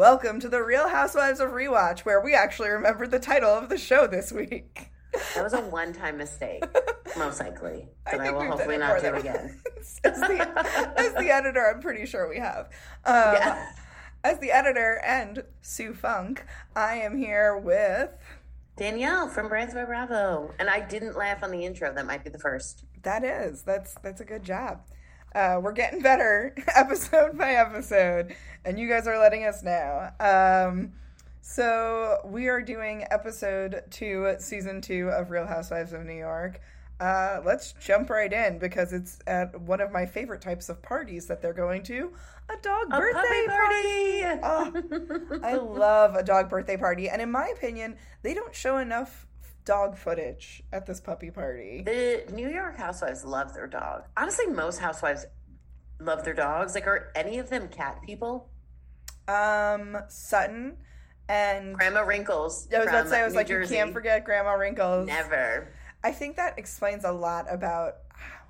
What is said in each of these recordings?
Welcome to the Real Housewives of Rewatch, where we actually remembered the title of the show this week. That was a one-time mistake, most likely. I That I, think will hopefully not do again. as, the, as the editor, I'm pretty sure we have. Um, Yeah. As the editor and Sue Funke, I am here with. Danielle from Brands by Bravo, and I didn't laugh on the intro. That might be the first. That is that's that's a good job. Uh, we're getting better episode by episode, and you guys are letting us know. Um, so we are doing episode two, season two of Real Housewives of New York. Uh, let's jump right in because it's at one of my favorite types of parties that they're going to a dog A birthday puppy party. Oh, I love a dog birthday party, and in my opinion, they don't show enough dog footage at this puppy party. The New York housewives love their dog. Honestly, most housewives love their dogs. Like, are any of them cat people? Um, Sutton and Grandma Wrinkles. I was about to say, I was New like, Jersey. you can't forget Grandma Wrinkles. Never. I think that explains a lot about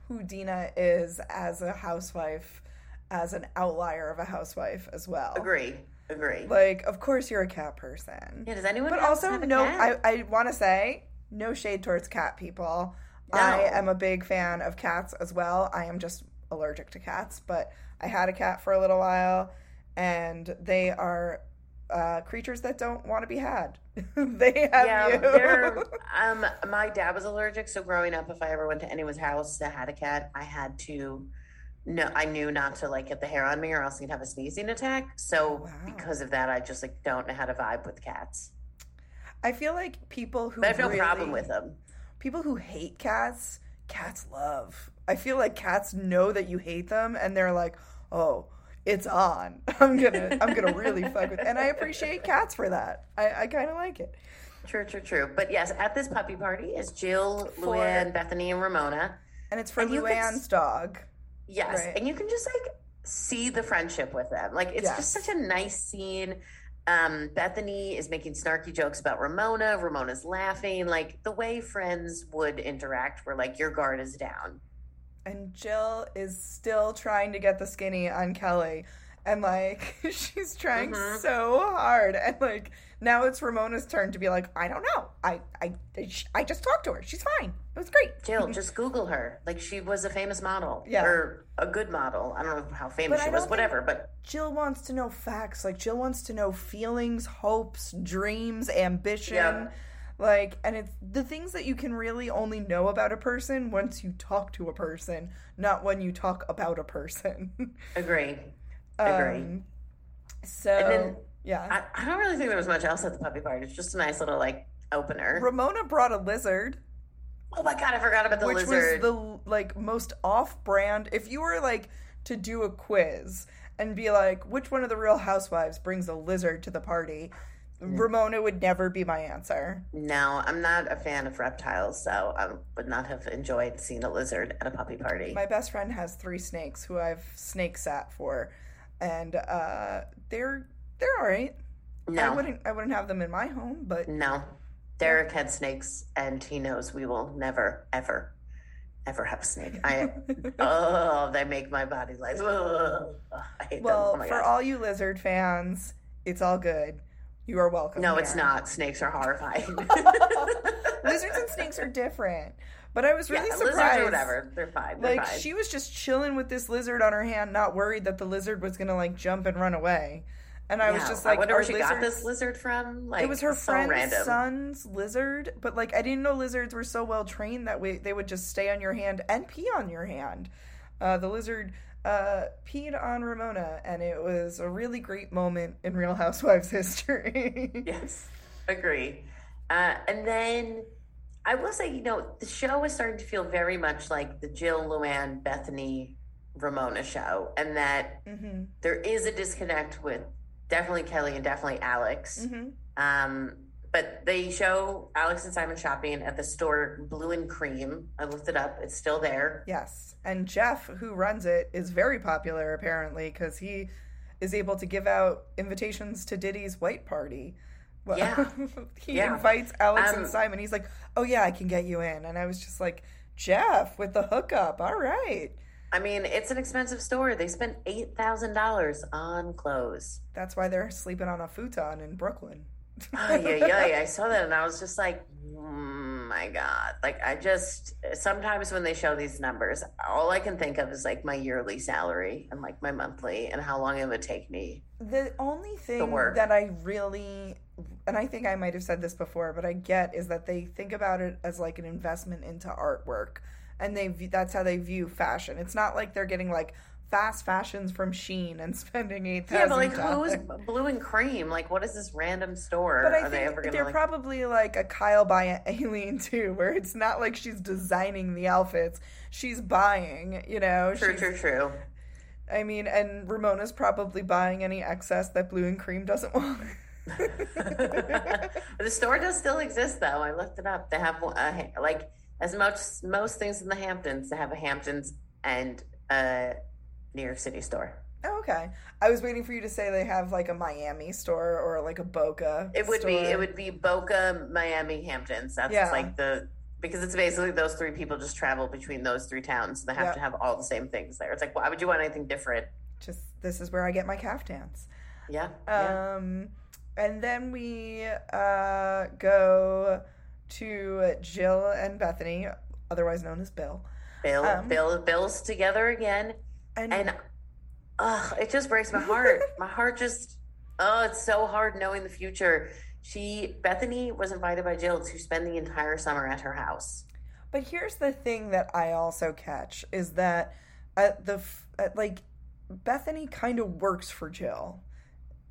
who Dina is as a housewife, as an outlier of a housewife as well. Agree. Agree. Like, of course, you're a cat person. yeah. Does anyone? but also no i, I want to say no shade towards cat people No. i am a big fan of cats as well i am just allergic to cats but i had a cat for a little while and they are uh, creatures that don't want to be had they have yeah, you they're, um, my dad was allergic, so growing up, if I ever went to anyone's house that had a cat, I had to. No, I knew not to like get the hair on me, or else he'd have a sneezing attack. So Wow. because of that, I just like don't know how to vibe with cats. i feel like people who But I have no really- problem with them. people who hate cats cats love i feel like cats know that you hate them and they're like oh it's on i'm gonna i'm gonna really fuck with and i appreciate cats for that i, I kind of like it True, true, true. But yes, at this puppy party is Jill, For- Luann, Bethenny, and Ramona. and it's for And luann's dog Yes, Right. and you can just like see the friendship with them. Like it's Yes. just such a nice scene. Um, Bethenny is making snarky jokes about Ramona. Ramona's laughing, like the way friends would interact, where like your guard is down. and jill is still trying to get the skinny on kelly and like she's trying Mhm. so hard and like now it's ramona's turn to be like i don't know i i i just talked to her she's fine it was great Jill, just Google her. Like she was a famous model, Yeah. or a good model. I don't know how famous But she was, whatever. But Jill wants to know facts. Like Jill wants to know feelings, hopes, dreams, ambition. Yeah. Like and it's the things that you can really only know about a person once you talk to a person, not when you talk about a person. agree, agree. Um, so yeah. I, I don't really think there was much else at the puppy party. It's just a nice little like opener. Ramona brought a lizard, oh my god, I forgot about the which lizard. Which was the like most off-brand. If you were like to do a quiz and be like, which one of the Real Housewives brings a lizard to the party? Ramona would never be my answer. No, I'm not a fan of reptiles, so I would not have enjoyed seeing a lizard at a puppy party. My best friend has three snakes who I've snake sat for, and uh, they're they're all right. I No, wouldn't I wouldn't have them in my home, but no. Derek had snakes, and he knows we will never, ever, ever have a snake. I oh, they make my body like ugh. I hate well, them. Oh for God. all you lizard fans, it's all good. You are welcome. no, it's not. Snakes are horrifying. Lizards and snakes are different. But I was really yeah, surprised. lizards or whatever. They're fine. They're Like fine. she was just chilling with this lizard on her hand, not worried that the lizard was gonna like jump and run away. And I was just like, I wonder where she got this lizard from. Like it was her so friend's random. son's lizard, but like I didn't know lizards were so well trained that way they would just stay on your hand and pee on your hand. Uh, the lizard uh, peed on Ramona, and it was a really great moment in Real Housewives history. Yes, agree. Uh, and then I will say, you know, the show is starting to feel very much like the Jill, Luann, Bethenny, Ramona show, and that hmm there is a disconnect with definitely Kelly and definitely Alex. hmm Um, but they show Alex and Simon shopping at the store Blue and Cream. I looked it up; it's still there. Yes, and Jeff, who runs it, is very popular apparently because he is able to give out invitations to Diddy's white party. Well, Yeah. he Yeah. invites Alex and Um, Simon. He's like, "Oh yeah, I can get you in," and I was just like, "Jeff with the hookup, all right." I mean, it's an expensive store. They spent eight thousand dollars on clothes. That's why they're sleeping on a futon in Brooklyn. Oh, yeah, yeah. I saw that and I was just like, mm, my God. Like, I just, sometimes when they show these numbers, all I can think of is like my yearly salary and like my monthly and how long it would take me. The only thing that I really, and I think I might have said this before, but I get is that they think about it as like an investment into artwork, and they view, that's how they view fashion. It's not like they're getting like fast fashions from Shein and spending eight Yeah, but like, who's blue and cream? Like, what is this random store? But I Are they think ever going they're like, probably like a Kyle by Alene too, where it's not like she's designing the outfits; she's buying. You know, true, she's- true, true. I mean, and Ramona's probably buying any excess that Blue and Cream doesn't want. the store does still exist, though. I looked it up. They have a, like as much most things in the Hamptons. They have a Hamptons and a New York City store. Oh, okay. I was waiting for you to say they have like a Miami store or like a Boca. It would be it would be Boca, Miami, Hamptons. That's Yeah. like the because it's basically those three people just travel between those three towns. They have Yeah. to have all the same things there. It's like why would you want anything different? just this is where I get my caftans. Yeah. yeah. Um, and then we uh go to Jill and Bethenny, otherwise known as Bill, Bill um, Bill Bill's together again. and, And ugh, it just breaks my heart. my heart just oh, it's so hard knowing the future. She Bethenny was invited by Jill to spend the entire summer at her house. But here's the thing that I also catch is that at the at like Bethenny kind of works for Jill.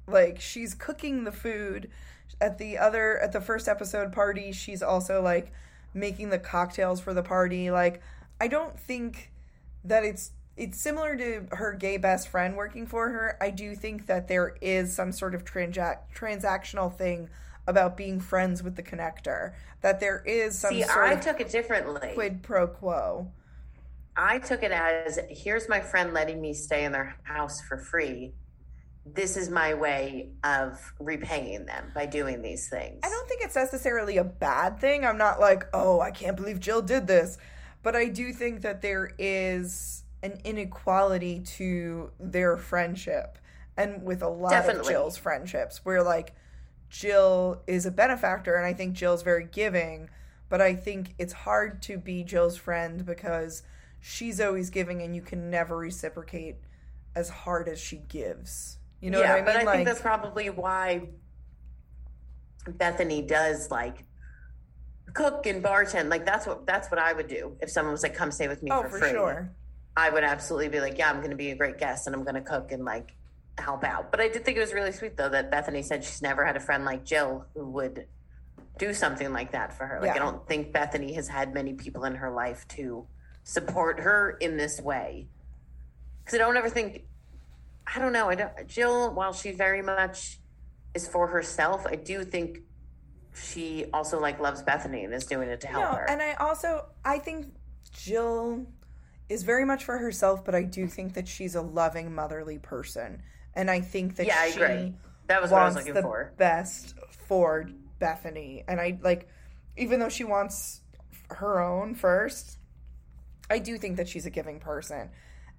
Like she's cooking the food at the other at the first episode party, she's also like making the cocktails for the party. Like I don't think that it's it's similar to her gay best friend working for her. I do think that there is some sort of transac- transactional thing about being friends with the connector. That there is some See, sort I of took it differently. quid pro quo. I took it as here's my friend letting me stay in their house for free. This is my way of repaying them by doing these things. I don't think it's necessarily a bad thing. I'm not like, oh, I can't believe Jill did this. But I do think that there is an inequality to their friendship. And with a lot of Jill's friendships, where like Jill is a benefactor and I think Jill's very giving, but I think it's hard to be Jill's friend because she's always giving and you can never reciprocate as hard as she gives. You know yeah, what I mean? but I like, think that's probably why Bethenny does like cook and bartend. Like that's what that's what I would do if someone was like, "Come stay with me oh, for, for free." sure. I would absolutely be like, "Yeah, I'm going to be a great guest and I'm going to cook and like help out." But I did think it was really sweet though that Bethenny said she's never had a friend like Jill who would do something like that for her. Like I don't think Bethenny has had many people in her life to support her in this way. Because I don't ever think, I don't know. I don't. Jill, while she very much is for herself. I do think she also like loves Bethenny and is doing it to help No, her. and I also I think Jill is very much for herself, but I do think that she's a loving, motherly person, and I think that Yeah, I agree. That was what I was looking the for. best for Bethenny, and I like, even though she wants her own first, I do think that she's a giving person,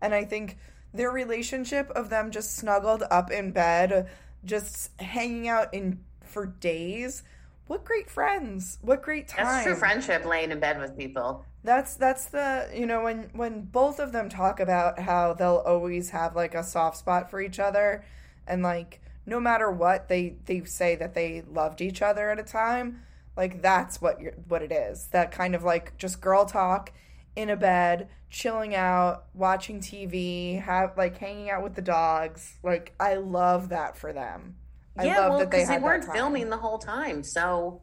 and I think their relationship of them just snuggled up in bed, just hanging out in for days. What great friends! What great time! That's true friendship, laying in bed with people. That's that's the you know when when both of them talk about how they'll always have like a soft spot for each other and like no matter what they they say that they loved each other at a time like that's what you're what it is that kind of like just girl talk in a bed chilling out watching TV have like hanging out with the dogs like I love that for them I yeah, love well, that they because they, weren't filming the whole time, so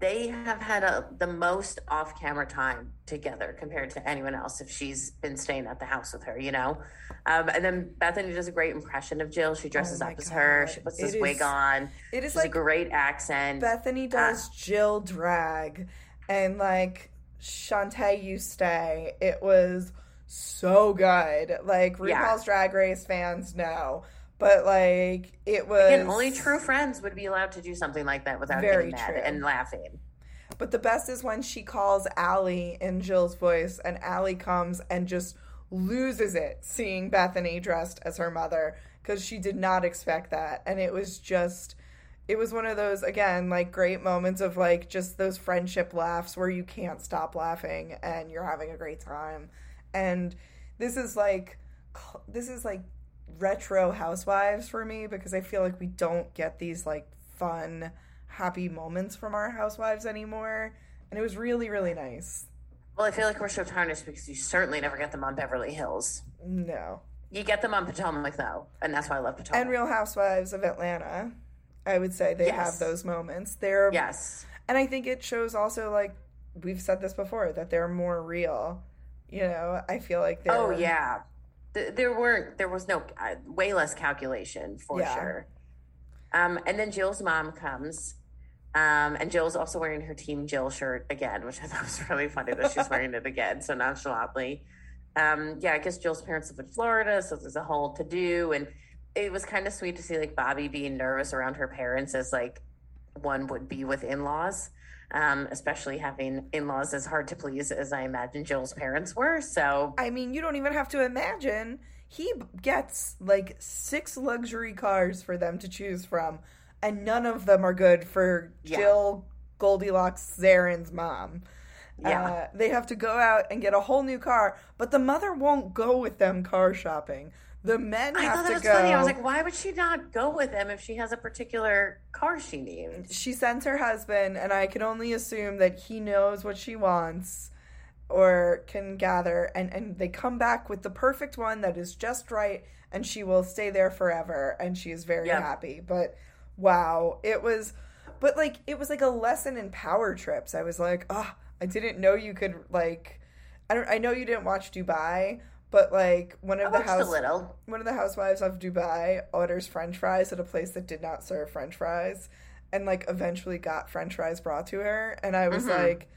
they have had a, the most off-camera time together compared to anyone else. If she's been staying at the house with her, you know, um, and then Bethenny does a great impression of Jill. She dresses Oh up as her. She puts It this is- wig on. it is She's a great accent. Bethenny does Jill drag and like Shantay you stay. It was so good. Like RuPaul's Yeah. Drag Race fans know. But like it was Again, only true friends would be allowed to do something like that without Very getting mad true. and laughing. But the best is when she calls Allie in Jill's voice and Allie comes and just loses it seeing Bethenny dressed as her mother because she did not expect that. And it was just it was one of those again like great moments of like just those friendship laughs where you can't stop laughing and you're having a great time. And this is like this is like retro housewives for me because I feel like we don't get these like fun happy moments from our housewives anymore and it was really really nice. Well, I feel like we're so tarnished because you certainly never get them on Beverly Hills. No. You get them on Potomac though, and that's why I love Potomac. And Real Housewives of Atlanta. I would say they have those moments. They're yes, and I think it shows also like we've said this before that they're more real. You know, I feel like they're Oh yeah, there weren't. There was no uh, way less calculation for Yeah. sure. Um, and then Jill's mom comes, um, and Jill's also wearing her Team Jill shirt again, which I thought was really funny that she's wearing it again so nonchalantly. Um, yeah, I guess Jill's parents live in Florida, so there's a whole to do, and it was kind of sweet to see like Bobby being nervous around her parents as like one would be with in-laws. Um, especially having in-laws as hard to please as I imagine Jill's parents were. So I mean, you don't even have to imagine. He gets like six luxury cars for them to choose from, and none of them are good for Yeah. Jill Goldilocks Zarin's mom. Yeah. Uh, they have to go out and get a whole new car, but the mother won't go with them car shopping. The men I thought that was go. funny. I was like, why would she not go with them if she has a particular car she needs? she sends her husband, and I can only assume that he knows what she wants or can gather, and, and they come back with the perfect one that is just right, and she will stay there forever, and she is very Yep. happy. But wow, it was, but like, it was like a lesson in power trips. I was like, oh, I didn't know you could, like, I don't, I know you didn't watch Dubai. But like one I of the house, a little. one of the housewives of Dubai orders French fries at a place that did not serve French fries, and like eventually got French fries brought to her, and I was Mm-hmm. like,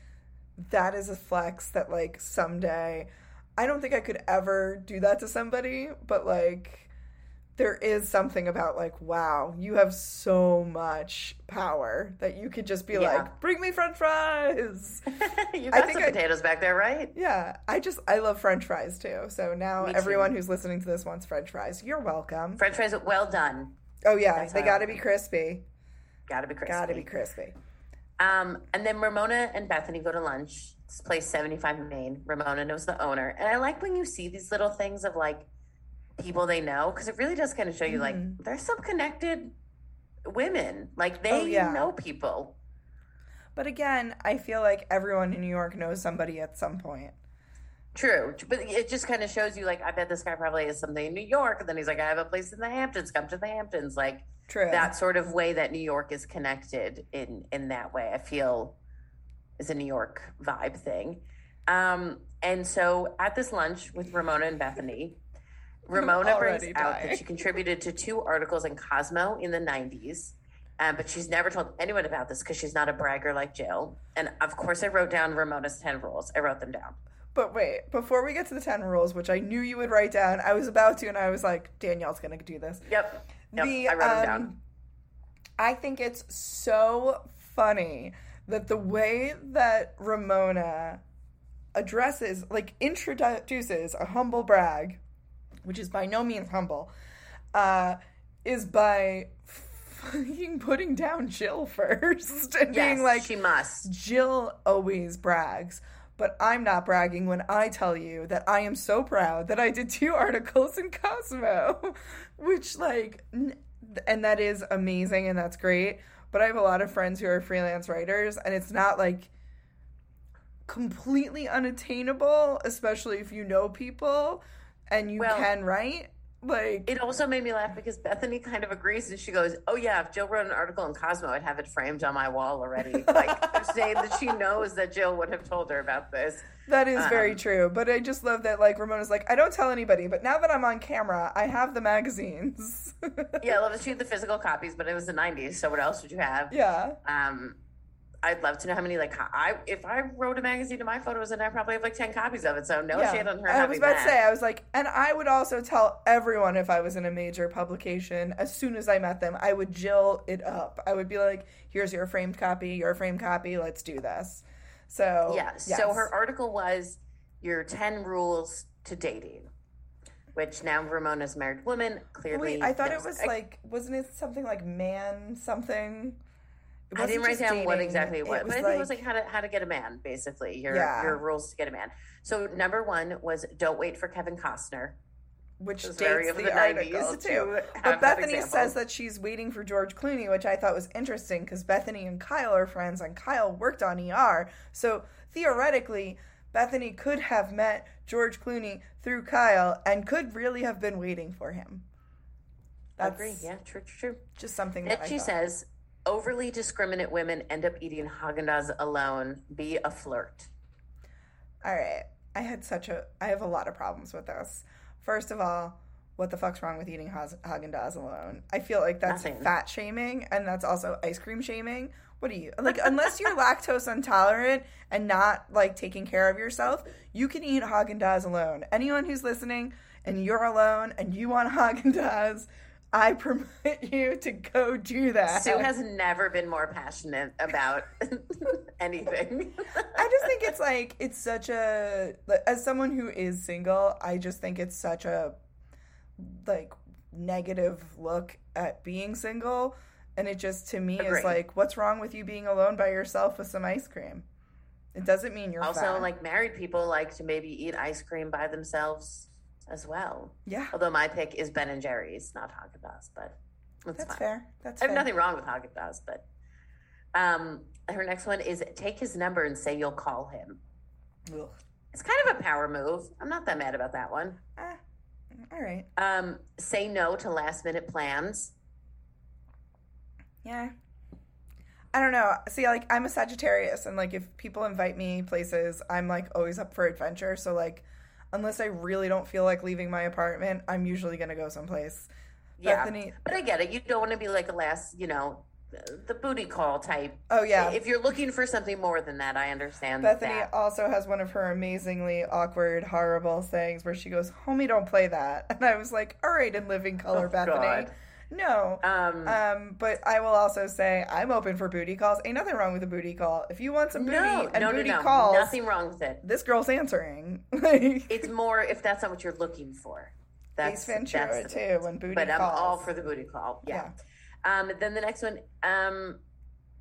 that is a flex that like someday, I don't think I could ever do that to somebody, but like. There is something about like, wow, you have so much power that you could just be Yeah. like, bring me French fries. you I think some I- potatoes back there, right? Yeah, I just I love French fries too. So now Me too. everyone who's listening to this wants French fries. You're welcome. French fries, well done. Oh yeah, That's they got to like be crispy. Gotta be crispy. Got to be crispy. Um, and then Ramona and Bethenny go to lunch. This place 75 Main. Ramona knows the owner. And I like when you see these little things of like people they know, because it really does kind of show you like there's some connected women. Like they Mm-hmm. Oh, yeah. know people. But again, I feel like everyone in New York knows somebody at some point. True, but it just kind of shows you like I bet this guy probably has something in New York, and then he's like, I have a place in the Hamptons. Come to the Hamptons, like True. that sort of way that New York is connected in in that way. I feel is a New York vibe thing. Um, and so at this lunch with Ramona and Bethenny, Ramona brings out that she contributed to two articles in Cosmo in the '90s. Um, but she's never told anyone about this because she's not a bragger like Jill. And of course, I wrote down Ramona's 10 rules. I wrote them down. But wait, before we get to the 10 rules, which I knew you would write down, I was about to, and I was like, Danielle's going to do this. Yep. Yep. The, I wrote them um, down. I think it's so funny that the way that Ramona addresses, like, introduces a humble brag, which is by no means humble, uh, is by fucking putting down Jill first and Yes, being like, she must. Jill always brags, but I'm not bragging when I tell you that I am so proud that I did two articles in Cosmo, which, like, n- and that is amazing and that's great. But I have a lot of friends who are freelance writers, and it's not like completely unattainable, especially if you know people and you Well- can write. Like, It also made me laugh because Bethenny kind of agrees and she goes, Oh, yeah, if Jill wrote an article in Cosmo, I'd have it framed on my wall already. Like, saying that she knows that Jill would have told her about this. That is very Um, true. But I just love that like Ramona's like, I don't tell anybody, but now that I'm on camera, I have the magazines. Yeah, I love that she had the physical copies, but it was the 90s, so what else would you have? yeah. Um, I'd love to know how many, like, I if I wrote a magazine of my photos, and I probably have like 10 copies of it, so no yeah. shade on her. I was about that. to say, I was like, and I would also tell everyone if I was in a major publication, as soon as I met them, I would Jill it up. I would be like, here's your framed copy, your framed copy, let's do this. So Yeah. yes. So her article was your 10 rules to dating, which now Ramona's married woman. Clearly, Wait, I thought it was like, wasn't it something like man something? I didn't write down what exactly it was, but I think it was like how to how to get a man, basically. Your Yeah. your rules to get a man. So number one was don't wait for Kevin Costner. which dates very the, the article 90s too. But Bethenny says that she's waiting for George Clooney, which I thought was interesting because Bethenny and Kyle are friends, and Kyle worked on ER. So theoretically, Bethenny could have met George Clooney through Kyle and could really have been waiting for him. I That's agree. Yeah, true, true, true. just something Then that she thought. says, overly discriminate women end up eating Haagen Dazs alone. Be a flirt. All right. I had such a I have a lot of problems with this. First of all, what the fuck's wrong with eating Haagen Dazs alone? I feel like that's Nothing. fat shaming and that's also ice cream shaming. What are you like? Unless you're lactose intolerant and not like taking care of yourself, you can eat Haagen Dazs alone. Anyone who's listening and you're alone and you want Haagen Dazs, I permit you to go do that. Sue has never been more passionate about anything. I just think it's like it's such a as someone who is single, I just think it's such a like negative look at being single and it just to me Agree. is like what's wrong with you being alone by yourself with some ice cream? It doesn't mean you're also, fat. like married people like to maybe eat ice cream by themselves as well. yeah, Although my pick is Ben and Jerry's, not Haagen Dazs, but that's, that's fair. That's I have fair. nothing wrong with Haagen Dazs, but um, her next one is take his number and say you'll call him. Ugh. It's kind of a power move. I'm not that mad about that one. Ah, all right. Um, say no to last minute plans. Yeah. I don't know. See, like I'm a Sagittarius, and like if people invite me places, I'm like always up for adventure. So like, unless I really don't feel like leaving my apartment, I'm usually gonna go someplace. Yeah, Bethenny- but I get it. You don't want to be like a last, you know, the booty call type. Oh yeah. If you're looking for something more than that, I understand Bethenny that. also has one of her amazingly awkward, horrible sayings where she goes, "Homie, don't play that," and I was like, "All right, in living color, Oh, Bethenny." God. No. Um, Um, but I will also say I'm open for booty calls. Ain't nothing wrong with a booty call. If you want some booty no, and no, booty no, no. calls, Nothing wrong with it. this girl's answering. It's more if that's not what you're looking for. That's Ace Ventura that's too when booty But I'm all for the booty call. Yeah. Um, then the next one, um,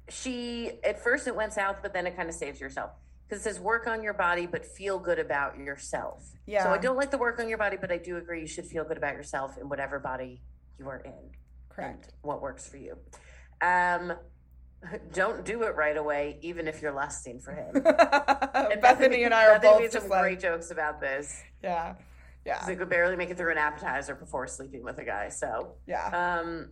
she at first it went south, but then it kind of saves yourself because it says work on your body, but feel good about yourself. Yeah. So I don't like the work on your body, but I do agree you should feel good about yourself in whatever body you are in. Correct. and what works for you. Um, don't do it right away, even if you're lusting for him. And Bethenny, and I are Bethenny both made just some like, great jokes about this. yeah, yeah, They could barely make it through an appetizer before sleeping with a guy. So, yeah. um,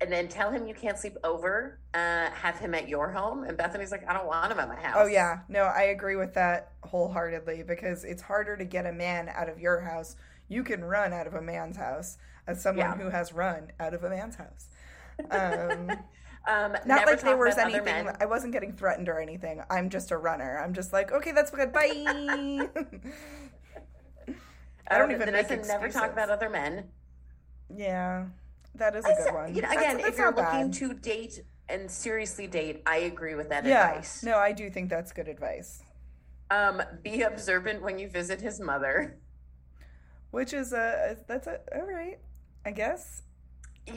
and then tell him you can't sleep over. Uh, have him at your home. And Bethenny's like, I don't want him at my house. Oh yeah, no, I agree with that wholeheartedly because it's harder to get a man out of your house. You can run out of a man's house as someone Yeah. who has run out of a man's house. Um, Um, Not like there was anything. I wasn't getting threatened or anything. I'm just a runner. I'm just like, okay, that's good. Bye. I don't Um, even then make I said never talk about other men. yeah, that is a I good said- one. You know, again, that's if you're not bad. looking to date and seriously date, I agree with that yeah, advice. no, I do think that's good advice. Um, be observant when you visit his mother. Which is a that's a all right, I guess.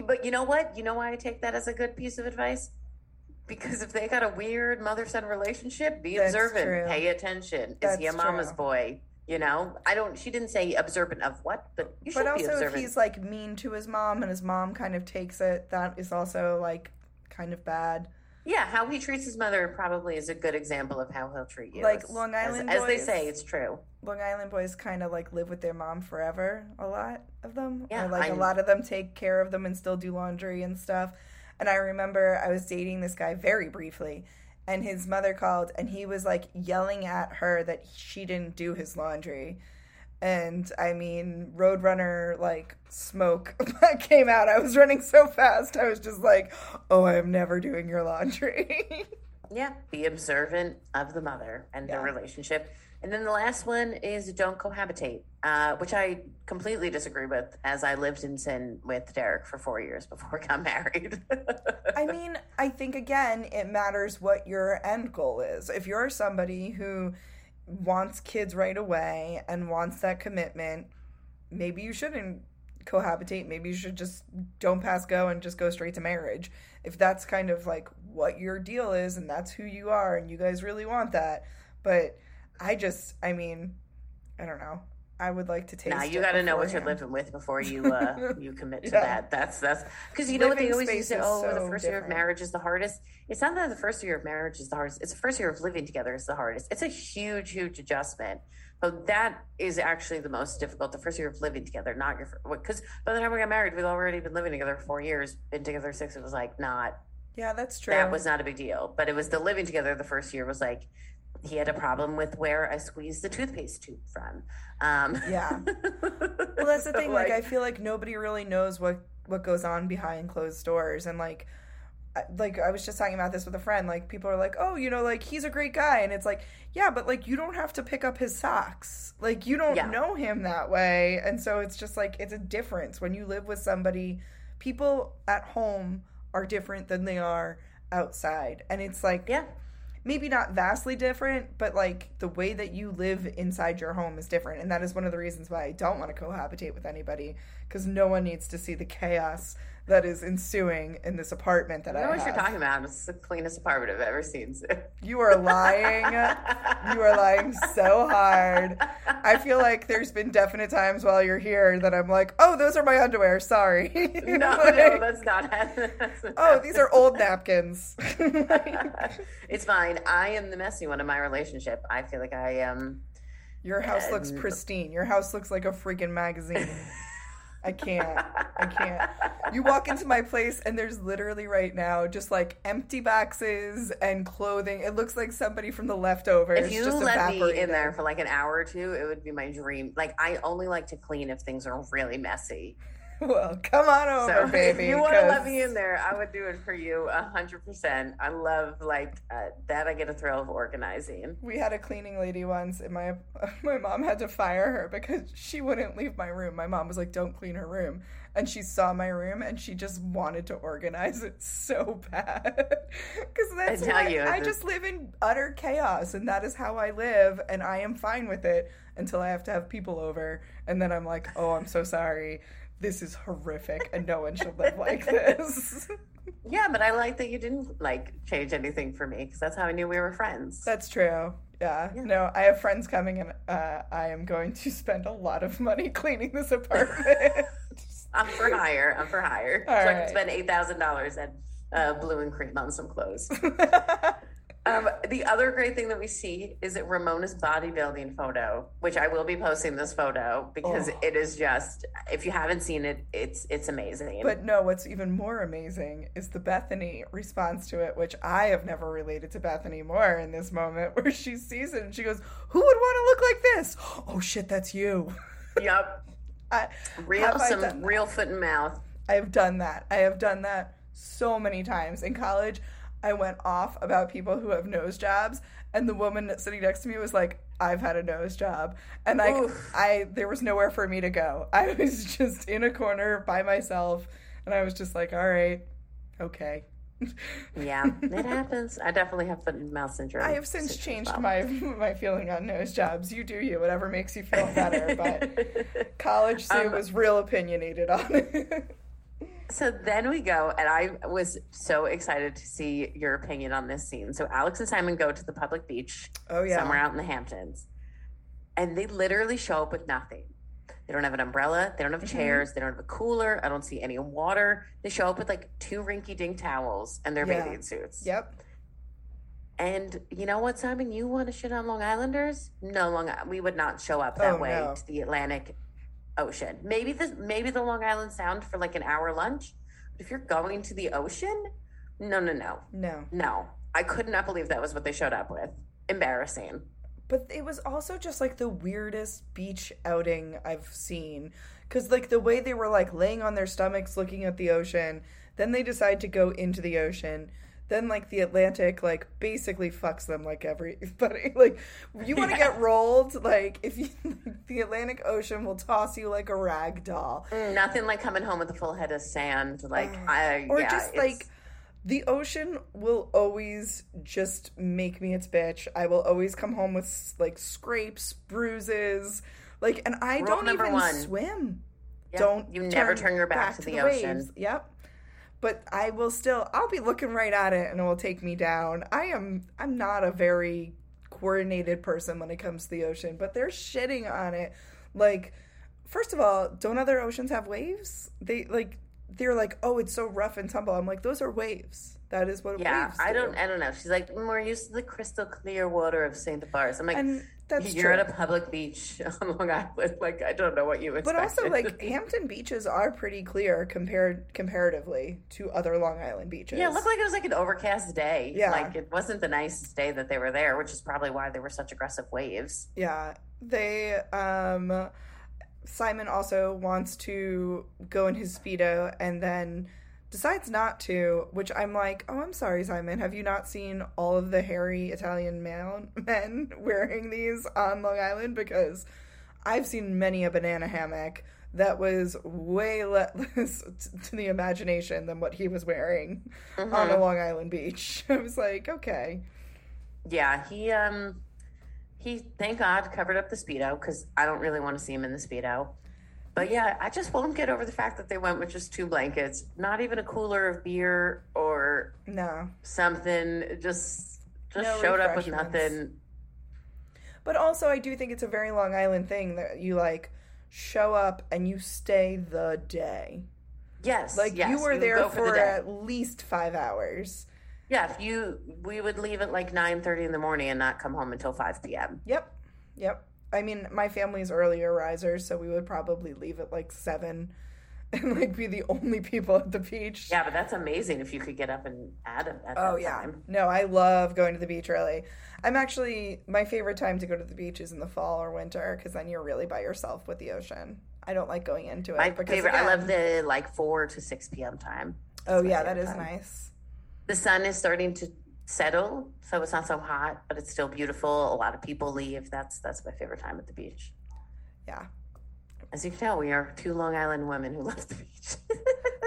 But you know what? You know why I take that as a good piece of advice? Because if they got a weird mother son relationship, be That's observant, true. pay attention. Is he a mama's true. boy? You know, I don't. She didn't say observant of what, but you should But be also, if observant. he's like mean to his mom and his mom kind of takes it, that is also like kind of bad. yeah, how he treats his mother probably is a good example of how he'll treat you. Like As- Long as- Island as, they say, it's true. Long Island boys kind of like live with their mom forever. A lot of them, Yeah, or like a I'm- lot of them take care of them and still do laundry and stuff. And I remember I was dating this guy very briefly, and his mother called, and he was like yelling at her that she didn't do his laundry. And I mean, Roadrunner like smoke came out. I was running so fast. I was just like, "Oh, I am never doing your laundry." Yeah, be observant of the mother and Yeah. the relationship. And then the last one is don't cohabitate, uh, which I completely disagree with, as I lived in sin with Derek for four years before we got married. I mean, I think again, it matters what your end goal is. If you're somebody who wants kids right away and wants that commitment, maybe you shouldn't cohabitate. Maybe you should just don't pass go and just go straight to marriage. If that's kind of like what your deal is and that's who you are and you guys really want that. But I just, I mean, I don't know. I would like to taste. now you got to know what you're living with before you uh, you commit to Yeah. that. That's that's because you know what they always space used to say. Oh, so the first year of marriage is the hardest. It's not that the first year of marriage is the hardest. It's the first year of living together is the hardest. It's a huge, huge adjustment. But that is actually the most difficult. The first year of living together, not your because by the time we got married, we'd already been living together four years, been together six. It was like not Yeah, that's true. that was not a big deal. But it was the living together the first year was like he had a problem with where I squeezed the toothpaste tube from. Um, Yeah. Well, that's the so, thing. Like, I feel like nobody really knows what what goes on behind closed doors, and like, I- like I was just talking about this with a friend. Like, people are like, "Oh, you know, like he's a great guy," and it's like, yeah, but like you don't have to pick up his socks. Like, you don't Yeah. know him that way, and so it's just like it's a difference when you live with somebody. People at home are different than they are outside, and it's like yeah. Maybe not vastly different, but like the way that you live inside your home is different. And that is one of the reasons why I don't want to cohabitate with anybody because no one needs to see the chaos that is ensuing in this apartment that I I, know what have. you're talking about. It's the cleanest apartment I've ever seen. You are lying. you are lying so hard. I feel like there's been definite times while you're here that I'm like, oh, those are my underwear. Sorry. no, no, that's not. That's not oh, these are old napkins. it's fine. I am the messy one in my relationship. I feel like I am. Your house looks pristine. Your house looks like a freaking magazine. I can't. I can't. You walk into my place and there's literally right now just like empty boxes and clothing. It looks like somebody from the leftovers If you just let me in there for like an hour or two, it would be my dream. Like I only like to clean if things are really messy. Well, come on over, So baby. if you want to let me in there, I would do it for you a hundred percent. I love like uh, that. I get a thrill of organizing. We had a cleaning lady once, and my my mom had to fire her because she wouldn't leave my room. My mom was like, "Don't clean her room," and she saw my room and she just wanted to organize it so bad because that's tell why you, I just live in utter chaos, and that is how I live, and I am fine with it until I have to have people over, and then I'm like, "Oh, I'm so sorry." This is horrific, and no one should live like this. Yeah, but I like that you didn't like change anything for me because that's how I knew we were friends. That's true. Yeah. No, I have friends coming and uh, I am going to spend a lot of money cleaning this apartment. I'm for hire. I'm for hire. All so I can spend eight thousand dollars at uh, Blue and Cream on some clothes. um, the other great thing that we see is that Ramona's bodybuilding photo, which I will be posting this photo because Oh. it is just. If you haven't seen it, it's it's amazing. but no, what's even more amazing is the Bethenny response to it, which I have never related to Bethenny more in this moment, where she sees it and she goes, Who would want to look like this? Oh shit, that's you. yep, I, real some real foot and mouth. I have done that. I have done that so many times. In college, I went off about people who have nose jobs, and the woman sitting next to me was like, "I've had a nose job," and like I, there was nowhere for me to go. I was just in a corner by myself, and I was just like, "All right, okay." Yeah, it happens. I definitely have foot and mouth syndrome. I have since changed well. my my feeling on nose jobs. You do you, whatever makes you feel better. But college Sue Um, was real opinionated on it. So then we go, and I was so excited to see your opinion on this scene. So Alex and Simon go to the public beach, Oh, yeah. somewhere out in the Hamptons, and they literally show up with nothing. They don't have an umbrella. They don't have Mm-hmm. chairs. They don't have a cooler. I don't see any water. They show up with like two rinky-dink towels and their Yeah. bathing suits. yep. And you know what, Simon? You want to shit on Long Islanders? No, Long we would not show up that Oh, way no. to the Atlantic Ocean. Maybe the maybe the Long Island Sound for like an hour lunch. But if you're going to the ocean, no, no, no, No. no. I could not believe that was what they showed up with. Embarrassing. But it was also just like the weirdest beach outing I've seen. Because, like, the way they were like laying on their stomachs looking at the ocean, then they decide to go into the ocean. Then, like, the Atlantic, like, basically fucks them like everybody. Like, you want to get rolled, like, if you, the Atlantic Ocean will toss you like a rag doll. Mm, nothing like coming home with a full head of sand. Like I or yeah, just it's- like the ocean will always just make me its bitch. I will always come home with like scrapes, bruises, like, and I Rule don't even one. swim. Yeah, Don't you never turn your back to the ocean. waves. Yep. But I will still. I'll be looking right at it, and it will take me down. I am. I'm not a very coordinated person when it comes to the ocean, but they're shitting on it. Like, first of all, don't other oceans have waves? They like. They're like, oh, it's so rough and tumble. I'm like, those are waves. That is what Yeah, I do. don't. I don't know. She's like, "Mm, we're used to the crystal clear water of Saint Barts. I'm like, And that's you're true. at a public beach on Long Island. Like, I don't know what you expect. But also, like Hampton beaches are pretty clear compared comparatively to other Long Island beaches. yeah, it looked like it was like an overcast day. Yeah. like it wasn't the nicest day that they were there, which is probably why there were such aggressive waves. Yeah, they um Simon also wants to go in his speedo and then decides not to, which I'm like, "Oh, I'm sorry, Simon. Have you not seen all of the hairy Italian man, men wearing these on Long Island because I've seen many a banana hammock that was way less to the imagination than what he was wearing on a Long Island beach. I was like, "Okay." Yeah, he um he thank God covered up the speedo because I don't really want to see him in the speedo. But yeah, I just won't get over the fact that they went with just two blankets, not even a cooler of beer or No. something. Just just No showed up with nothing. But also, I do think it's a very Long Island thing that you like show up and you stay the day. Yes, Like yes, you were there the for day. at least five hours. Yeah, if you we would leave at like nine thirty in the morning and not come home until five p.m. Yep, yep. I mean, my family's earlier risers, so we would probably leave at like seven, and like be the only people at the beach. Yeah, but that's amazing if you could get up and add them at Oh that yeah. time. No, I love going to the beach early. I'm actually my favorite time to go to the beach is in the fall or winter because then you're really by yourself with the ocean. I don't like going into it. My because, favorite. I love the like four to six p.m. time. Oh yeah, that is time. nice. The sun is starting to settle, so it's not so hot, but it's still beautiful. A lot of people leave. That's that's my favorite time at the beach. Yeah. As you can tell, we are two Long Island women who love the beach.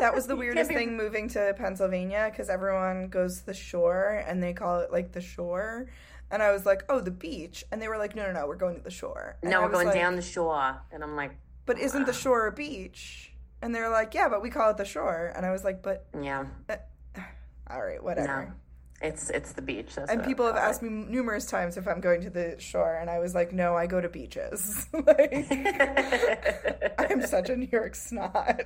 That was the weirdest be- thing moving to Pennsylvania because everyone goes to the shore and they call it like the shore. And I was like, oh, the beach. And they were like, no, no, no, we're going to the shore. And no, I we're going like, down the shore, and I'm like, But isn't the shore a beach? And they're like, yeah, but we call it the shore. And I was like, but yeah, eh, all right, whatever. no, it's it's the beach. And people have asked me numerous times if I'm going to the shore, and I was like, "No, I go to beaches." like, I'm such a New York snot.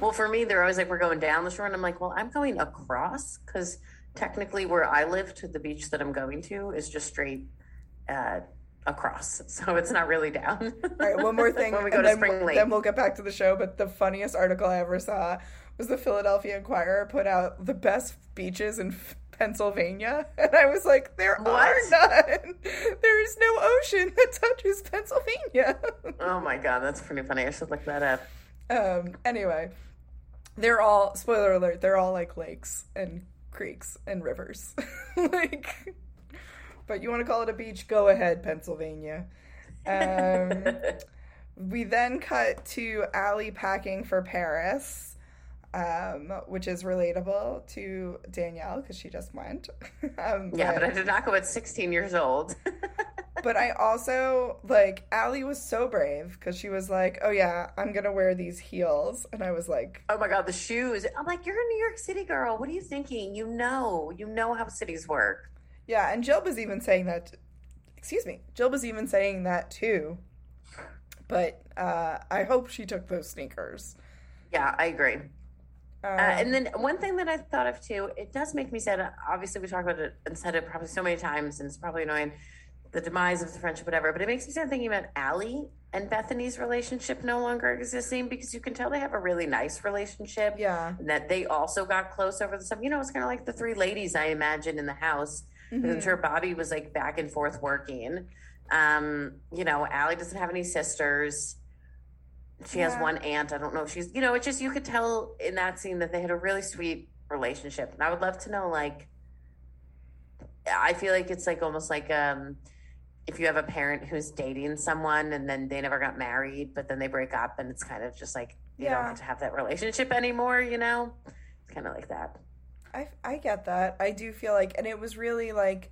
well, for me, they're always like, we're going down the shore. And I'm like, well, I'm going across because technically where I live to the beach that I'm going to is just straight uh, across. So it's not really down. All right, one more thing, when we go to then, Spring we'll- Lake. then we'll get back to the show. But the funniest article I ever saw was the Philadelphia Inquirer put out the best beaches in Pennsylvania, and I was like, "There are none. There is no ocean that touches Pennsylvania." oh my God, that's pretty funny. I should look that up. Um, anyway, they're all spoiler alert. They're all like lakes and creeks and rivers. like, but you want to call it a beach? Go ahead, Pennsylvania. Um, we then cut to Allie packing for Paris, um, which is relatable to Danielle because she just went. um, Yeah, but I did not go at 16 years old. but I also like Allie was so brave because she was like, "Oh yeah, I'm gonna wear these heels," and I was like, oh my God, the shoes. I'm like, you're a New York City girl. What are you thinking? You know, you know how cities work. "Yeah." And Jill was even saying that. Excuse me, Jill was even saying that too. But uh, I hope she took those sneakers. Yeah, I agree. Um, Uh, and then one thing that I thought of too, it does make me sad. Obviously, we talked about it and said it probably so many times, and it's probably annoying the demise of the friendship, whatever. But it makes me sad thinking about Allie and Bethenny's relationship no longer existing because you can tell they have a really nice relationship. Yeah. And that they also got close over the summer. You know, it's kind of like the three ladies I imagine in the house. Because I'm sure Bobby was like back and forth working. Um, you know, Allie doesn't have any sisters. She has one aunt. I don't know if she's, you know, it just, you could tell in that scene that they had a really sweet relationship. And I would love to know, like, I feel like it's like almost like, um, if you have a parent who's dating someone and then they never got married, but then they break up and it's kind of just like, you don't Yeah. get to have that relationship anymore, you know? It's kind of like that. I I get that. I do feel like, and it was really like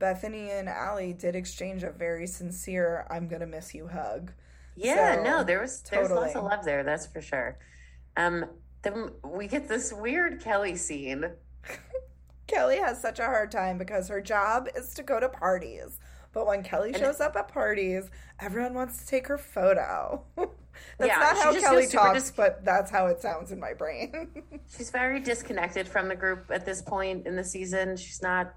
Bethenny and Allie did exchange a very sincere "I'm gonna miss you" hug. Yeah, So, no, there was there's lots of love there, that's for sure. Um, then we get this weird Kelly scene. Kelly has such a hard time because her job is to go to parties. But when Kelly shows up at parties, everyone wants to take her photo. that's Yeah, not how Kelly talks, dis- but that's how it sounds in my brain. She's very disconnected from the group at this point in the season. She's not.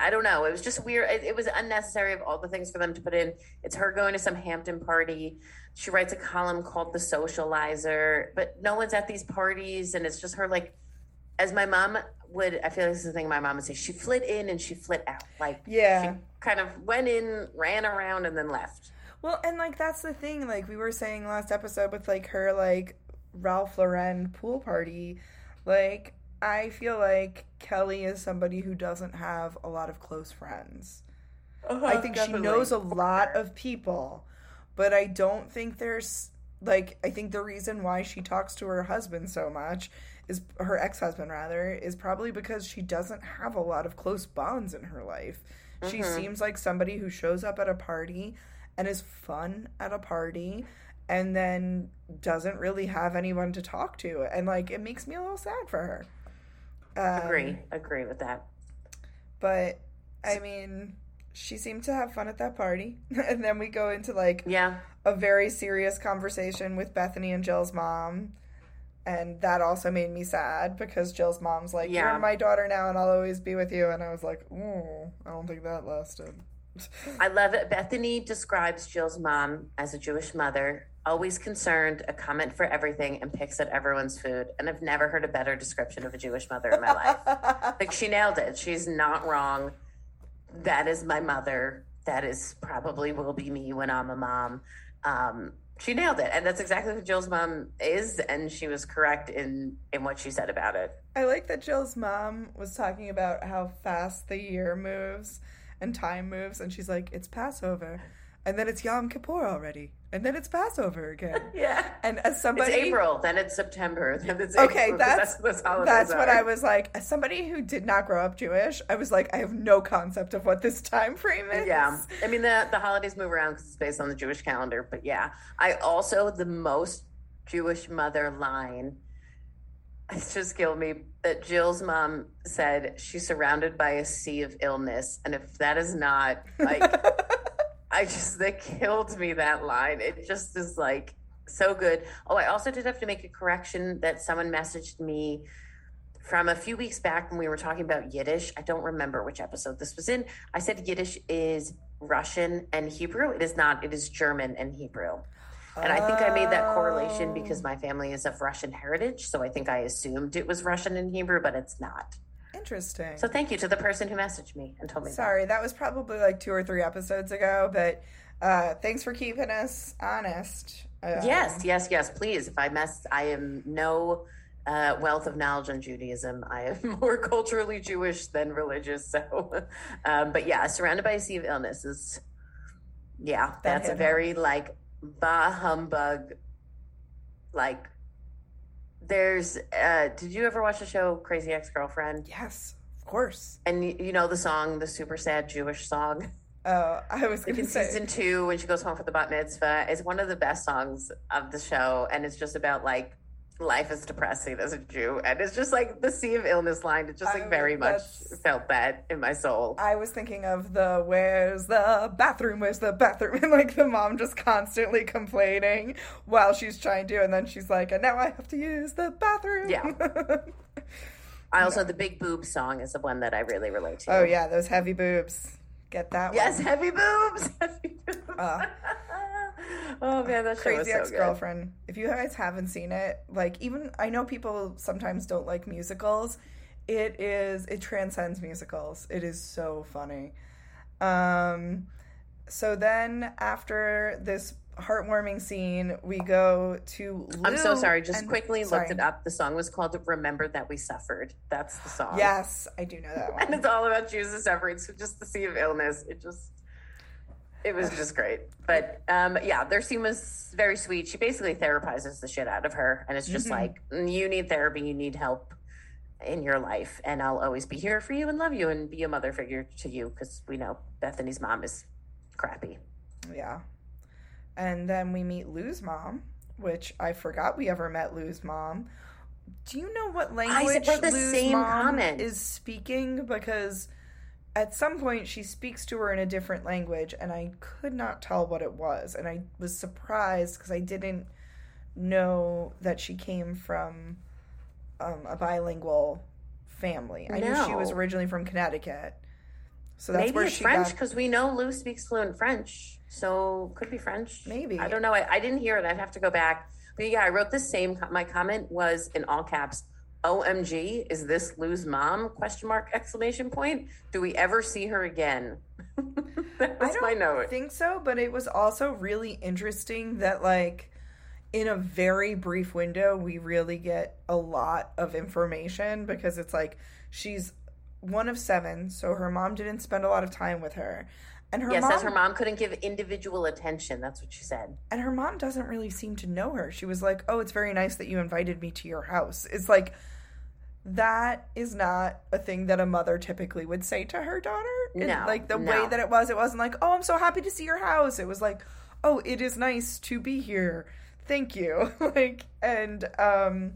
I don't know. It was just weird. It, it was unnecessary of all the things for them to put in. It's her going to some Hampton party. She writes a column called The Socializer, but no one's at these parties, and it's just her like. As my mom would, I feel like this is the thing my mom would say. She flit in and she flit out. Like Yeah. she kind of went in, ran around, and then left. Well, and like that's the thing, like we were saying last episode with like her like Ralph Lauren pool party, like I feel like Kelly is somebody who doesn't have a lot of close friends. Uh-huh, I think she knows a lot of people, but I don't think there's like I think the reason why she talks to her husband so much is her ex-husband rather is probably because she doesn't have a lot of close bonds in her life. She mm-hmm. seems like somebody who shows up at a party and is fun at a party and then doesn't really have anyone to talk to and like it makes me a little sad for her. Um, Agree, agree with that. but I mean, she seemed to have fun at that party. and then we go into like Yeah, a very serious conversation with Bethenny and Jill's mom. And that also made me sad because Jill's mom's like, Yeah. You're my daughter now and I'll always be with you. And I was like, Oh, I don't think that lasted. I love it. Bethenny describes Jill's mom as a Jewish mother, always concerned, a comment for everything, and picks at everyone's food. And I've never heard a better description of a Jewish mother in my life. like she nailed it. She's not wrong. That is my mother. That is probably will be me when I'm a mom. Um, she nailed it, and that's exactly what Jill's mom is, and she was correct in in what she said about it. I like that Jill's mom was talking about how fast the year moves and time moves. And she's like, It's Passover. And then it's Yom Kippur already. And then it's Passover again. Yeah. And as somebody. It's April, then it's September, then it's Okay, April, that's that's, that's, what. I was like. As somebody who did not grow up Jewish, I was like, I have no concept of what this time frame is. Yeah, I mean the the holidays move around because it's based on the Jewish calendar. But yeah, I also the most Jewish mother line. It just killed me that Jill's mom said she's surrounded by a sea of illness, and if that is not like, I just that killed me that line. It just is like so good. Oh, I also did have to make a correction that someone messaged me from a few weeks back when we were talking about Yiddish. I don't remember which episode this was in. I said Yiddish is Russian and Hebrew. It is not, it is German and Hebrew. And I think I made that correlation because my family is of Russian heritage. So I think I assumed it was Russian and Hebrew, but it's not. Interesting. So thank you to the person who messaged me and told me. Sorry, that was probably like two or three episodes ago, but uh, thanks for keeping us honest. Uh, Yes, yes, yes. Please, if I mess, I am no uh, wealth of knowledge on Judaism. I am more culturally Jewish than religious. So, um, but yeah, surrounded by a sea of illness is, yeah, that's a very like bah humbug. Like, there's. Uh, did you ever watch the show Crazy Ex Girlfriend? Yes, of course. And you, you know the song, the super sad Jewish song. Oh, I was going in to say. season two, when she goes home for the bat mitzvah, is one of the best songs of the show, and it's just about like life is depressing as a Jew, and it's just like the sea of illness line. It just like Oh, very much felt that in my soul. I was thinking of the where's the bathroom, where's the bathroom, and like the mom just constantly complaining while she's trying to, and then she's like, and now I have to use the bathroom. Yeah. I also the big boob song is the one that I really relate to. oh yeah, those heavy boobs. Get that yes, one. heavy boobs. Heavy boobs. Uh, oh man, that show Crazy so Ex Girlfriend. If you guys haven't seen it, like even I know people sometimes don't like musicals. It is it transcends musicals. It is so funny. Um so then after this heartwarming scene, we go to good. I'm so sorry. Just and- quickly sorry. looked it up. The song was called "Remember That We Suffered." That's the song. Yes, I do know that and it's all about Jews and suffering. So just the sea of illness. It just, it was just great. But um, yeah, their scene was very sweet. She basically therapizes the shit out of her, and it's just like "Mm, you need therapy, you need help in your life, and I'll always be here for you and love you and be a mother figure to you because we know Bethenny's mom is crappy. Yeah. And then we meet Lou's mom, which I forgot we ever met Lou's mom. Do you know what language the Lou's same mom comment. is speaking? Because at some point she speaks to her in a different language, and I could not tell what it was. And I was surprised because I didn't know that she came from um, a bilingual family. I knew she was originally from Connecticut. So that's Maybe where it's she French got because we know Lou speaks fluent French, so could be French. Maybe. I don't know. I, I didn't hear it. I'd have to go back. But yeah, I wrote the same. My comment was in all caps. OMG, is this Lou's mom? Question mark exclamation point. Do we ever see her again? that I don't my note. think so, but it was also really interesting that like in a very brief window we really get a lot of information because it's like she's one of seven, so her mom didn't spend a lot of time with her. And her yeah, mom says her mom couldn't give individual attention. That's what she said. and her mom doesn't really seem to know her. She was like, "Oh, it's very nice that you invited me to your house." It's like that is not a thing that a mother typically would say to her daughter. And, No, like the no. way that it was, it wasn't like, "Oh, I'm so happy to see your house." It was like, "Oh, it is nice to be here. Thank you." like and um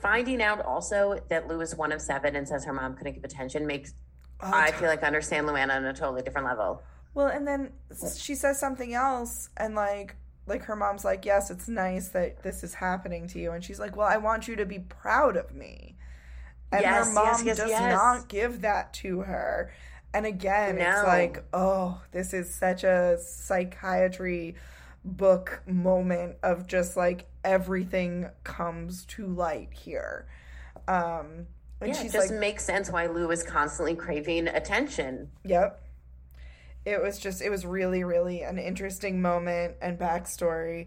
Finding out also that Lou is one of seven and says her mom couldn't give attention makes Oh, I feel like I understand Luann on a totally different level. Well, and then she says something else, and like, like her mom's like, "Yes, it's nice that this is happening to you," and she's like, "Well, I want you to be proud of me." And Yes, her mom yes, yes, does not give that to her. And again, it's like, oh, this is such a psychiatry book moment of just like everything comes to light here. Um, and Yeah, it just like, makes sense why Lou is constantly craving attention. Yep. It was just it was really really an interesting moment and backstory.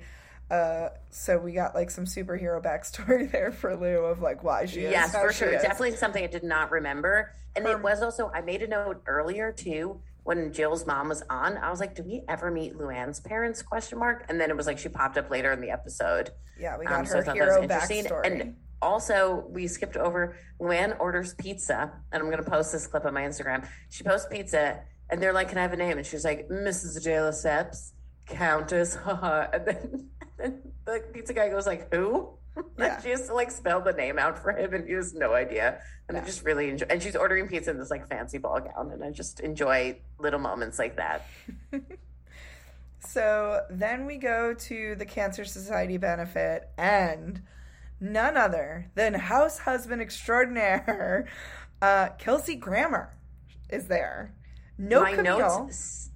Uh, so we got like some superhero backstory there for Lou of like why she is. yes, for sure. Definitely something I did not remember. And Her- it was also, I made a note earlier too when Jill's mom was on. I was like, "Do we ever meet Luann's parents?" Question mark. And then it was like she popped up later in the episode. Yeah, we got Um, so her I thought that was hero backstory. And also, we skipped over Luann orders pizza, and I'm going to post this clip on my Instagram. She posts pizza, and they're like, "Can I have a name?" And she's like, "Mrs. De Lesseps, Countess." haha." and then, and the pizza guy goes like, "Who?" Yeah. She has to like spell the name out for him, and he has no idea. And I just really enjoy. And she's ordering pizza in this like fancy ball gown, and I just enjoy little moments like that. So then we go to the Cancer Society benefit, and none other than house husband extraordinaire, uh, Kelsey Grammer, is there. No my Camille. notes.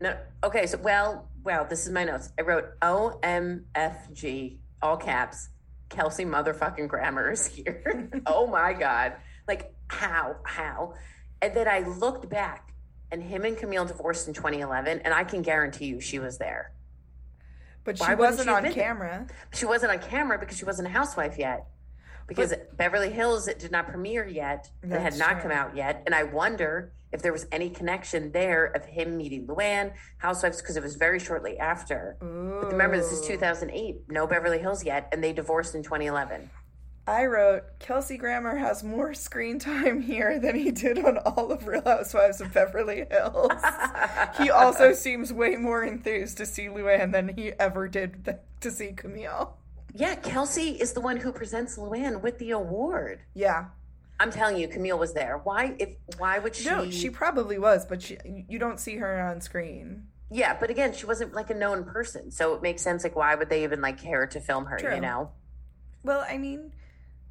No. Okay. So well, well, this is my notes. I wrote O M F G all caps. Kelsey motherfucking Grammer is here. oh my god! Like how how? And then I looked back, and him and Camille divorced in 2011, and I can guarantee you she was there. But Why she wasn't she on camera. She wasn't on camera because she wasn't a housewife yet. Because Beverly Hills it did not premiere yet. It had not true. come out yet. And I wonder if there was any connection there of him meeting Luann, Housewives, because it was very shortly after. But remember, this is 2008. No Beverly Hills yet. And they divorced in 2011. I wrote Kelsey Grammer has more screen time here than he did on all of Real Housewives of Beverly Hills. he also seems way more enthused to see Luann than he ever did th- to see Camille. Yeah, Kelsey is the one who presents Luann with the award. Yeah. I'm telling you, Camille was there. Why? If why would she? No, she probably was, but she, you don't see her on screen. Yeah, but again, she wasn't like a known person, so it makes sense. Like, why would they even like care to film her? True. You know? Well, I mean,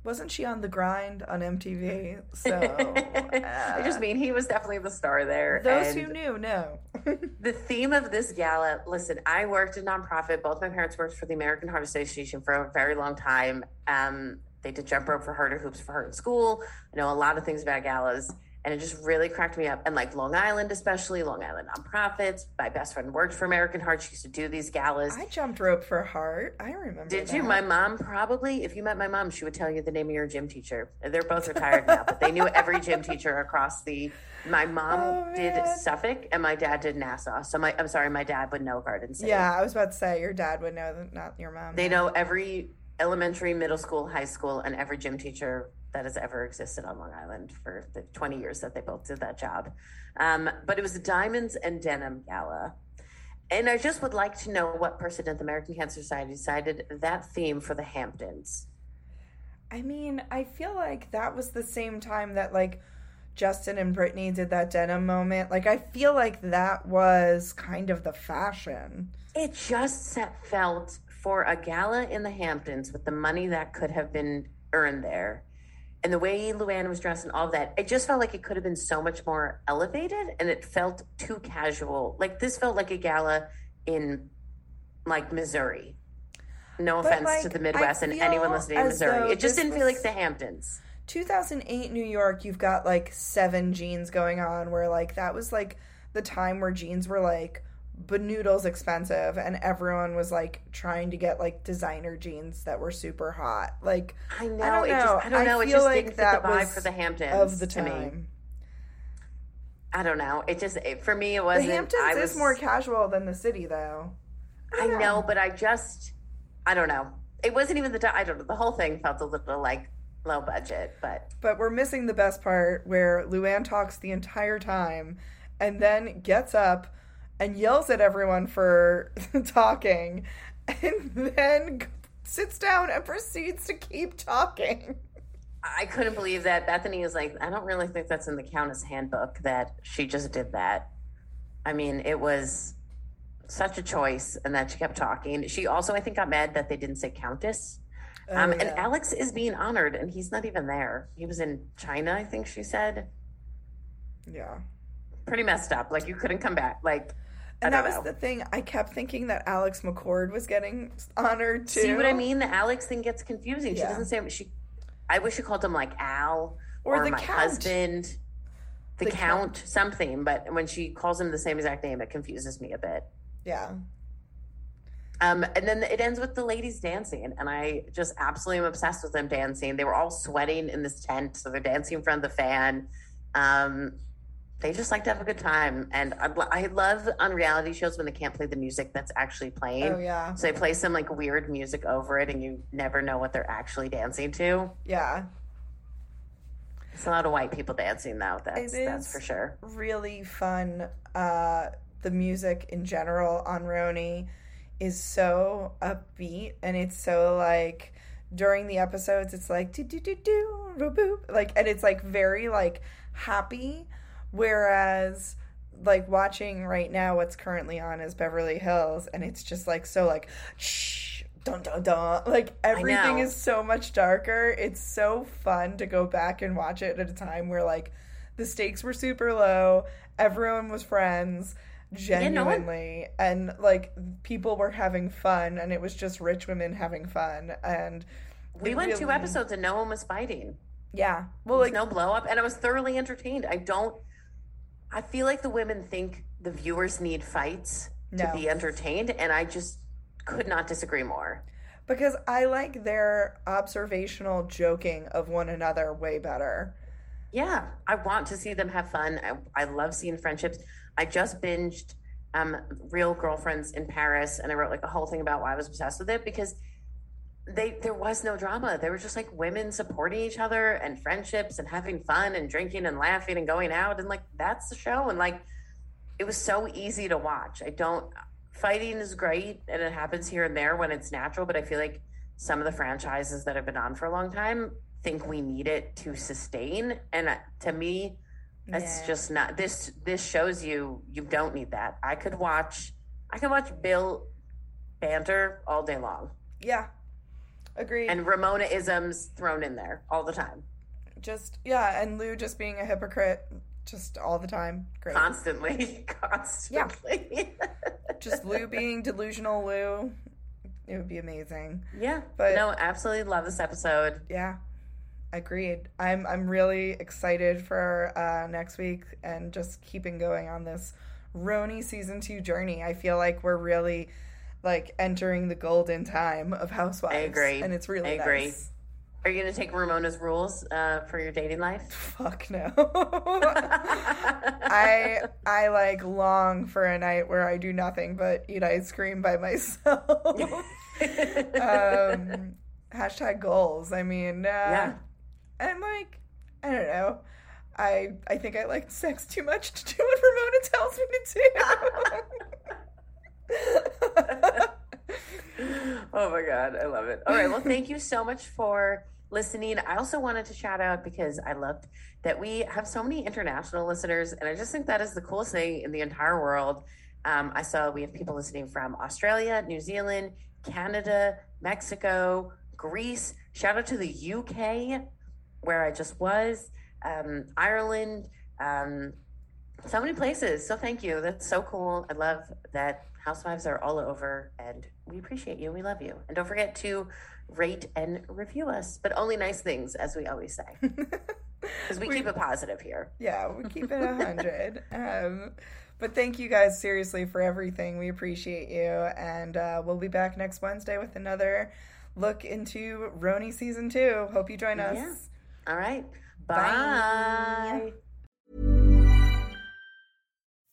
wasn't she on The Grind on MTV? So I just mean he was definitely the star there. those and who knew know. the theme of this gala. Listen, I worked in nonprofit. Both my parents worked for the American Heart Association for a very long time. Um, they did jump rope for her to hoops for her in school. I know a lot of things about galas. And it just really cracked me up. And like Long Island, especially Long Island nonprofits. My best friend worked for American Heart. She used to do these galas. I jumped rope for Heart. I remember. Did that. you? My mom probably, if you met my mom, she would tell you the name of your gym teacher. They're both retired now, but they knew every gym teacher across the. My mom Oh, did. Suffolk and my dad did Nassau. So my, I'm sorry, my dad would know Garden City. Yeah, I was about to say your dad would know, that, not your mom. They know every elementary, middle school, high school, and every gym teacher that has ever existed on Long Island for the 20 years that they both did that job. Um, but it was the Diamonds and Denim Gala. And I just would like to know what person at the American Cancer Society decided that theme for the Hamptons. I mean, I feel like that was the same time that like Justin and Brittany did that denim moment. Like I feel like that was kind of the fashion. It just set, felt for a gala in the Hamptons with the money that could have been earned there and the way Luann was dressed and all that, it just felt like it could have been so much more elevated and it felt too casual. Like this felt like a gala in like Missouri. No But, offense to the Midwest and anyone listening in Missouri. It just didn't feel like the Hamptons. 2008 New York, you've got like seven jeans going on where like that was like the time where jeans were like benoodles expensive and everyone was like trying to get like designer jeans that were super hot. Like I know. I don't it know. just I don't know. it feel just like that the vibe was for the Hamptons of the to me. time. I don't know. It just it, for me it wasn't. the Hamptons I is more casual than the city though. I know, but I just I don't know. It wasn't even the I don't know. The whole thing felt a little like low budget, but But we're missing the best part where Luann talks the entire time and then gets up and yells at everyone for talking and then sits down and proceeds to keep talking. I couldn't believe that Bethenny is like, I don't really think that's in the Countess handbook that she just did that. I mean, it was such a choice, and that she kept talking. She also, I think, got mad that they didn't say Countess. um, And Oh. Alex is being honored, and he's not even there. He was in China, I think she said. Yeah. Pretty messed up. Like, you couldn't come back. Like, And that don't was the thing. I kept thinking that Alex McCord was getting honored too. See what I mean? The Alex thing gets confusing. She doesn't say she. I wish she called him like Al Or or, the my Count. husband, the, The count, Count. something. But when she calls him the same exact name, it confuses me a bit. Yeah. Um, and then it ends with the ladies dancing, and I just absolutely am obsessed with them dancing. They were all sweating in this tent, so they're dancing in front of the fan. Um, they just like to have a good time, and I, I love on reality shows when they can't play the music that's actually playing. Oh yeah. So they play some like weird music over it, and you never know what they're actually dancing to. Yeah. It's a lot of white people dancing though. That's that's for sure. really fun. Uh, the music in general on RHONY is so upbeat and it's so like during the episodes it's like do do do do boop like and it's like very like happy whereas like watching right now what's currently on is Beverly Hills and it's just like so like shh dun dun dun like everything is so much darker it's so fun to go back and watch it at a time where like the stakes were super low everyone was friends no one- genuinely and like people were having fun and it was just rich women having fun and We went two episodes and no one was fighting. yeah well like no blow up, and I was thoroughly entertained. I don't. I feel like the women think the viewers need fights No. to be entertained, and I just could not disagree more. Because I like their observational joking of one another way better. Yeah, I want to see them have fun. I, I love seeing friendships. I just binged um, Real Girlfriends in Paris, and I wrote like a whole thing about why I was obsessed with it because they there was no drama. They were just like women supporting each other and friendships and having fun and drinking and laughing and going out and like that's the show. And like it was so easy to watch. I don't fighting is great and it happens here and there when it's natural, but I feel like some of the franchises that have been on for a long time think we need it to sustain. And uh, to me, that's Yeah. just not this this shows you you don't need that. I could watch I could watch Bill banter all day long. Yeah. Agreed. And Ramona isms thrown in there all the time. just yeah, and Lou just being a hypocrite just all the time. Great. Constantly. Constantly. Yeah. just Lou being delusional Lou. It would be amazing. yeah. But- no, absolutely love this episode. Yeah. Agreed. I'm I'm really excited for uh, next week and just keeping going on this RHONY season two journey. I feel like we're really like entering the golden time of Housewives. I agree. and it's really I agree. nice. Are you going to take Ramona's rules uh, for your dating life? Fuck no. I I like long for a night where I do nothing but eat ice cream by myself. um, hashtag goals. I mean, uh, Yeah. and like I don't know. I I think I like sex too much to do what Ramona tells me to do. oh my god, I love it. All right, well, thank you so much for listening. I also wanted to shout out because I loved that we have so many international listeners, and I just think that is the coolest thing in the entire world. Um, I saw we have people listening from Australia, New Zealand, Canada, Mexico, Greece. Shout out to the UK, where I just was, um, Ireland. Um, so many places. So thank you. That's so cool. I love that housewives are all over and we appreciate you. We love you. And don't forget to rate and review us, but only nice things, as we always say. Because we, keep it positive here. yeah, we keep it a hundred. Um, but thank you guys seriously for everything. We appreciate you, and uh, we'll be back next Wednesday with another look into RHONY season two. Hope you join us. Yeah. All right. Bye. Bye.